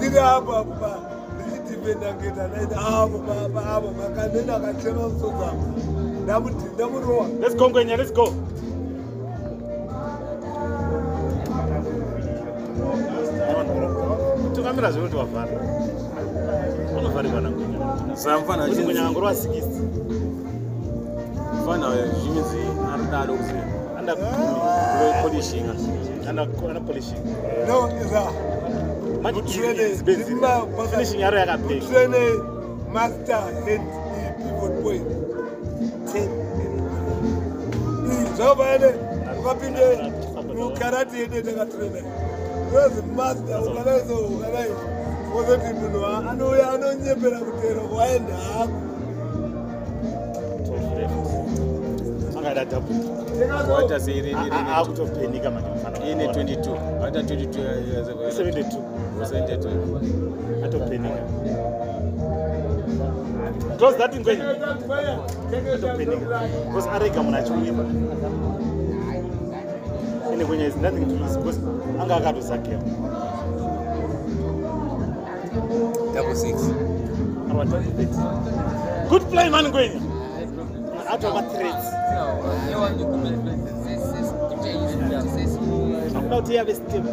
tiri apa pa ndichidhipenda ngeta naita avo baba avo makanena akachema musodzamo ndamurowa let's go ngwenya let's go. Tungamira zviri kuti wavhara unovharirwa nangwenya samfana ngwenya angorova 60 fana zvimidzi ari dado kuzi anda polishinga. Ana polishing. No iza manje finishing yaro yakapeka utrene master and pivot point ten. Zvakabane ukapinde mukarati yede takatrena wezi master ukanaizo ukanai wozoti munhu anouya anonyepera kutero waenda hako angada double waita seirene akutopenika manje mufana ine 22 waita 22 years ago. 72 72 atopenika close that ngwenya atopenika because arega munhu achiwina ine ngwenya is nothing to lose because anga akatozakema double six. Good play man ngwenya. Atova threats akuda kuti yave step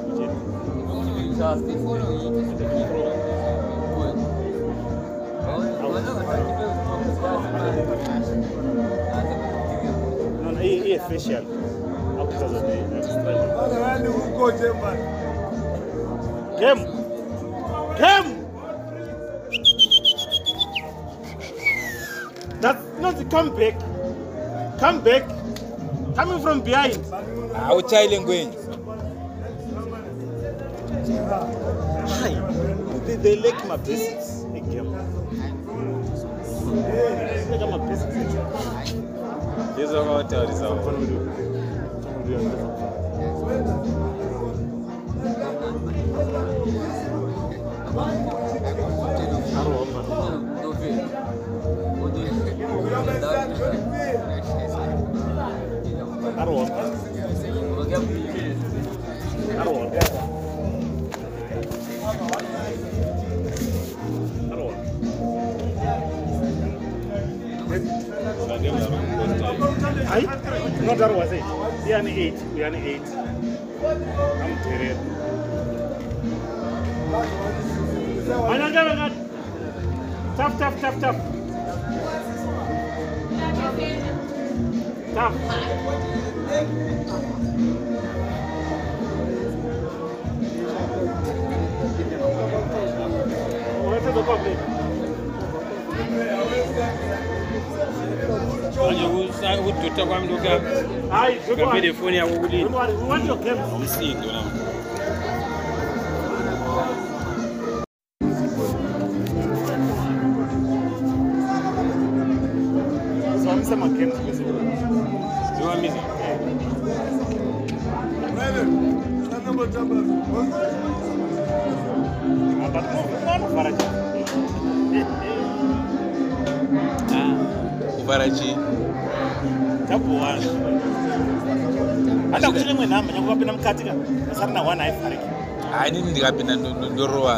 iye facial akuita vanavandikukoche mani game game that's not the come back come back. Coming from behind. Hauchaile ngwenyi Hi. They, they lack my basics. Again. I? No, that was it. We are eight. We are eight. I'm tired. I got, Tough, tough, tough, tough. Tough. Victor vamos mdoka vamos telefoni vamos kukulinda vamos unaona vamos chii tabuwana hata kuti rimwe nhamba nyange ukapinda mukati ka usari na one haivhariki hai nini ndikapinda ndo- ndo- ndorowa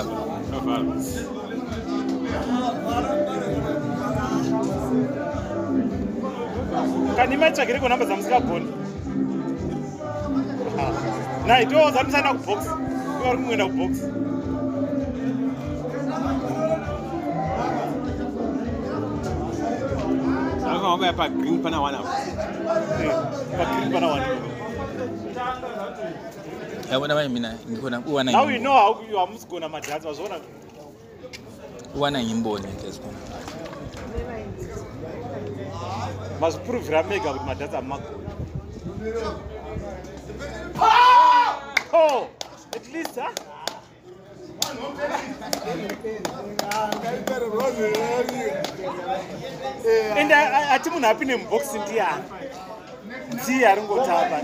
kandimaitsvagiri kunhamba dzamusingagoni nai tozamusaenda kubox ivari kungoenda kubox akawakaya pagreen pana wana. Pagrini pana one yabona manje mina ndikhona uwana now you know how you hamusigona madhasi wazviona uwana ngimboni ngezikona mazvipuruvhira mega kuti madhasi amagoni oh at least huh? And ati munhu apinde muboxi ndiani ndiye aringotamba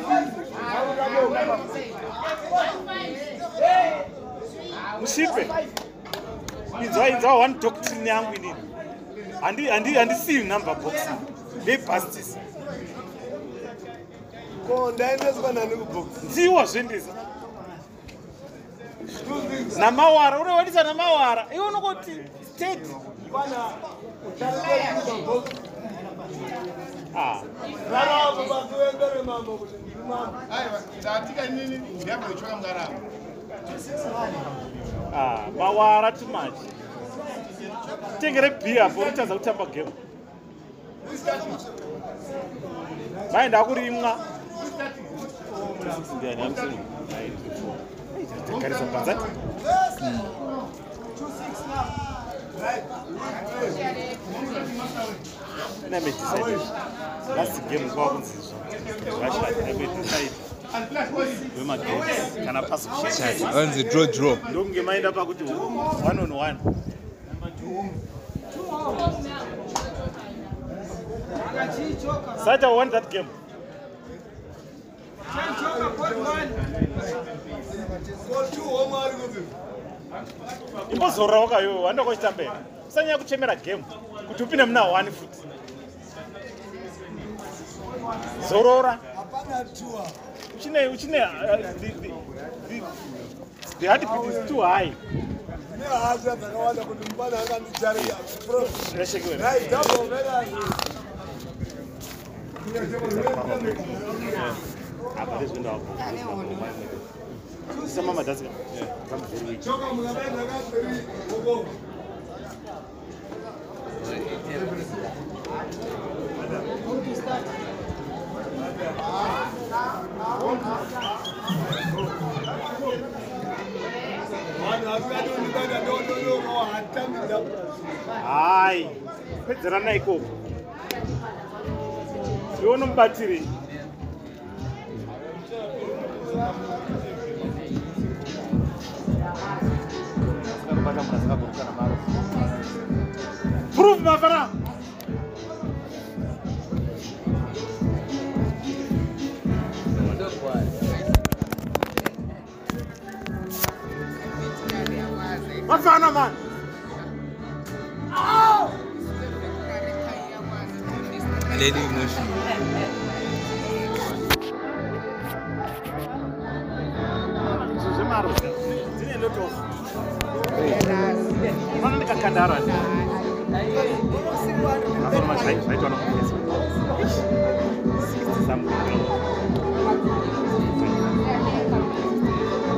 mushipe inzwa inzwa one doctrine yangu inini. Handi- handi- handisiyi number box ndeyibhastisa ko ndaendeswa nani kubox ndiwa zvendisa namawara unowanisa namawara. Iwe unokoti state. Ngaravo vakuendere mambo kuti ndiri mambo atika nini ndiyabva ichoka mungaravo mawara timachi titengere bhia po kutadza kutamba gemu mai ndakurimwa ndiani amusini 94 Quer essa panzata? inabedecided last game kwakunzizwa zvashati abedecided wemagetsi kana pasi kuchianzi draw draw. Ndokunge maenda pakuti one on one. Sata won that game imbozorora wakayo wanda kochitambera usanyanya kuchemera game kuti upinde muna one futi zorora. Uchine uchine uh, the, the heartbeat is too high. Nehasha dzakawanda kuti mubana akandijarira rashekiwe rai dabomerazi apa ndezvenda samama dasika choka munavaendakazeri oko vanhu asikatondibata ndododoro hatambidza hayi pedzerana ikoko. Iwe nomubatirei Prove my vera. Oh! Lady emotion. Fana ndikakandara zvaitwa nokupesa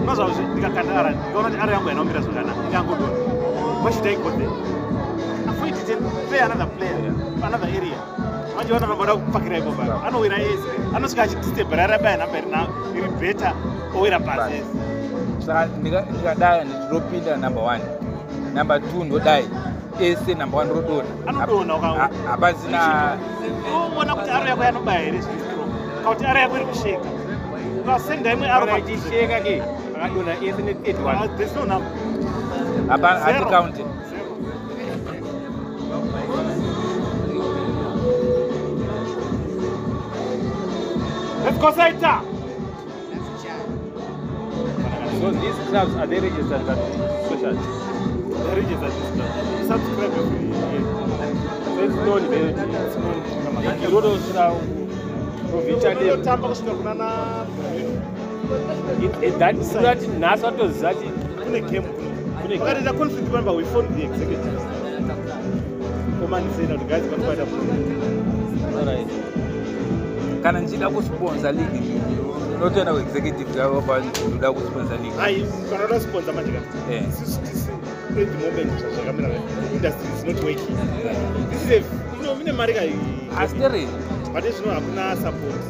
unozvazvo ndikakandara ndikaona kuti ari yangu yanaumira zvakanaka ingangodona washidaigodhe afoitite play another player another area. Manje vanoda kupfakira ipo pa anowira ese anosvika achidistebhera rabaya namba iri bheta owira pasi. Ese saka ndika- ndikadai ndinopinda number one number two ndodai ese number one rodona hapasina uona kuti aro yako yanobaya here zvistro kana kuti aro yako iri kusheka? Ukasenda imwe aro akachisheka ke. Akadona ese ne-81 there's no number. Hapa- hati Zero. counted Zero. Let's go Saita. so these clubs are they registered but social Just done. Subscribe every year. so it's known very it's known level Ndotamba kusvika kuna na that nhasi atoziva kuti kune game pakatoita conflict pamba we phone the executives komanisena kuti guys alright. Kana ndichida kusponsa league unotoenda kuexecutive yavo pa ndoda kusponsa league. Ai panoda sponsor manje at the moment zvakamira industry is not working. This is a you mine mari kai asi tere but zvino hakuna support.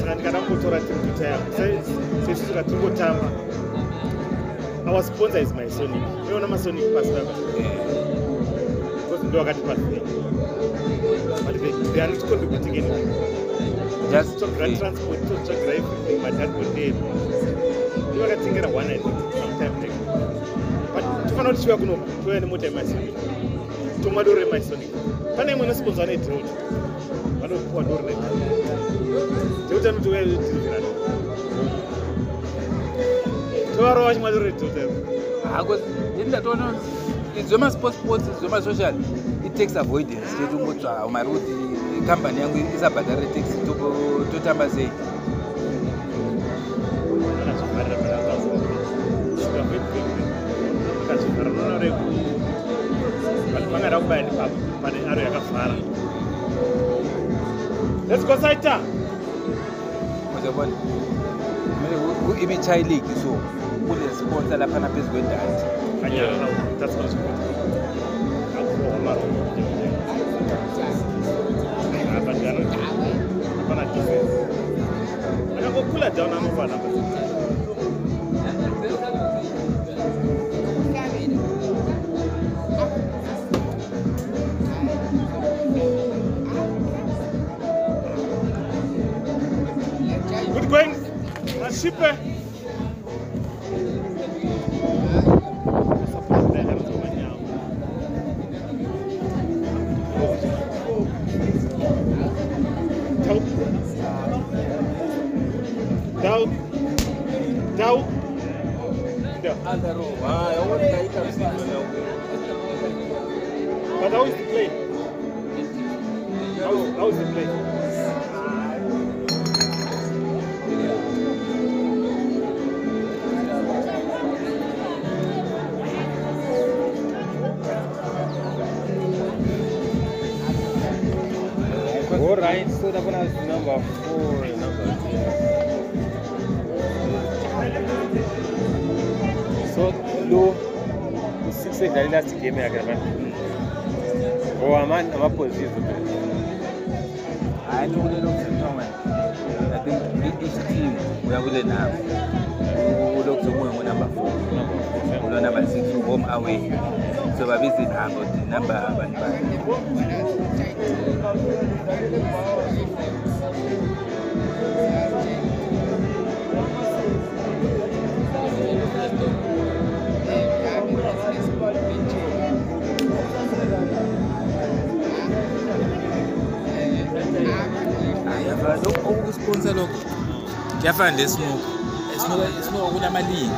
Saka ndikada kungotora timu kuita yangu sesusu katingotamba our sponsor is my sonic. Unoona masonic pasi papa because ndo wakatipa free but they, they are not contributing anything. Just totsvagira transport totsvagira everything madhakondero i vakatengera one i think tiuya kunopa touya nemota yemasonic tomwa doro remasonic pane imwe inosponzwa nedrot vanopuwa doro nedrot deuta noti uya dirivirana tovarova vachimwa doro redrot hako ndatoona idzvemasport sports idzvemasocial tax avoidance chete ungotsvaga mari kuti kambani yangu isabhadhare tax to- totamba sei saita uzobona mene imi-chi league so kune sponsor laphana phezu kwedati kanyarara that's not good Mashipe. Down. Down. Down. But how is the play? How, how is the play? Six edlali last game yakhe manje. Oh ama amaposition phela. hayi nokulelo kusethoma i think each team uyakule nabo ulokuzomunye ngunumber four ulo number six home away so babiza ukuthi number abantu bani kuyafana nesmoke esmoke kunamaligi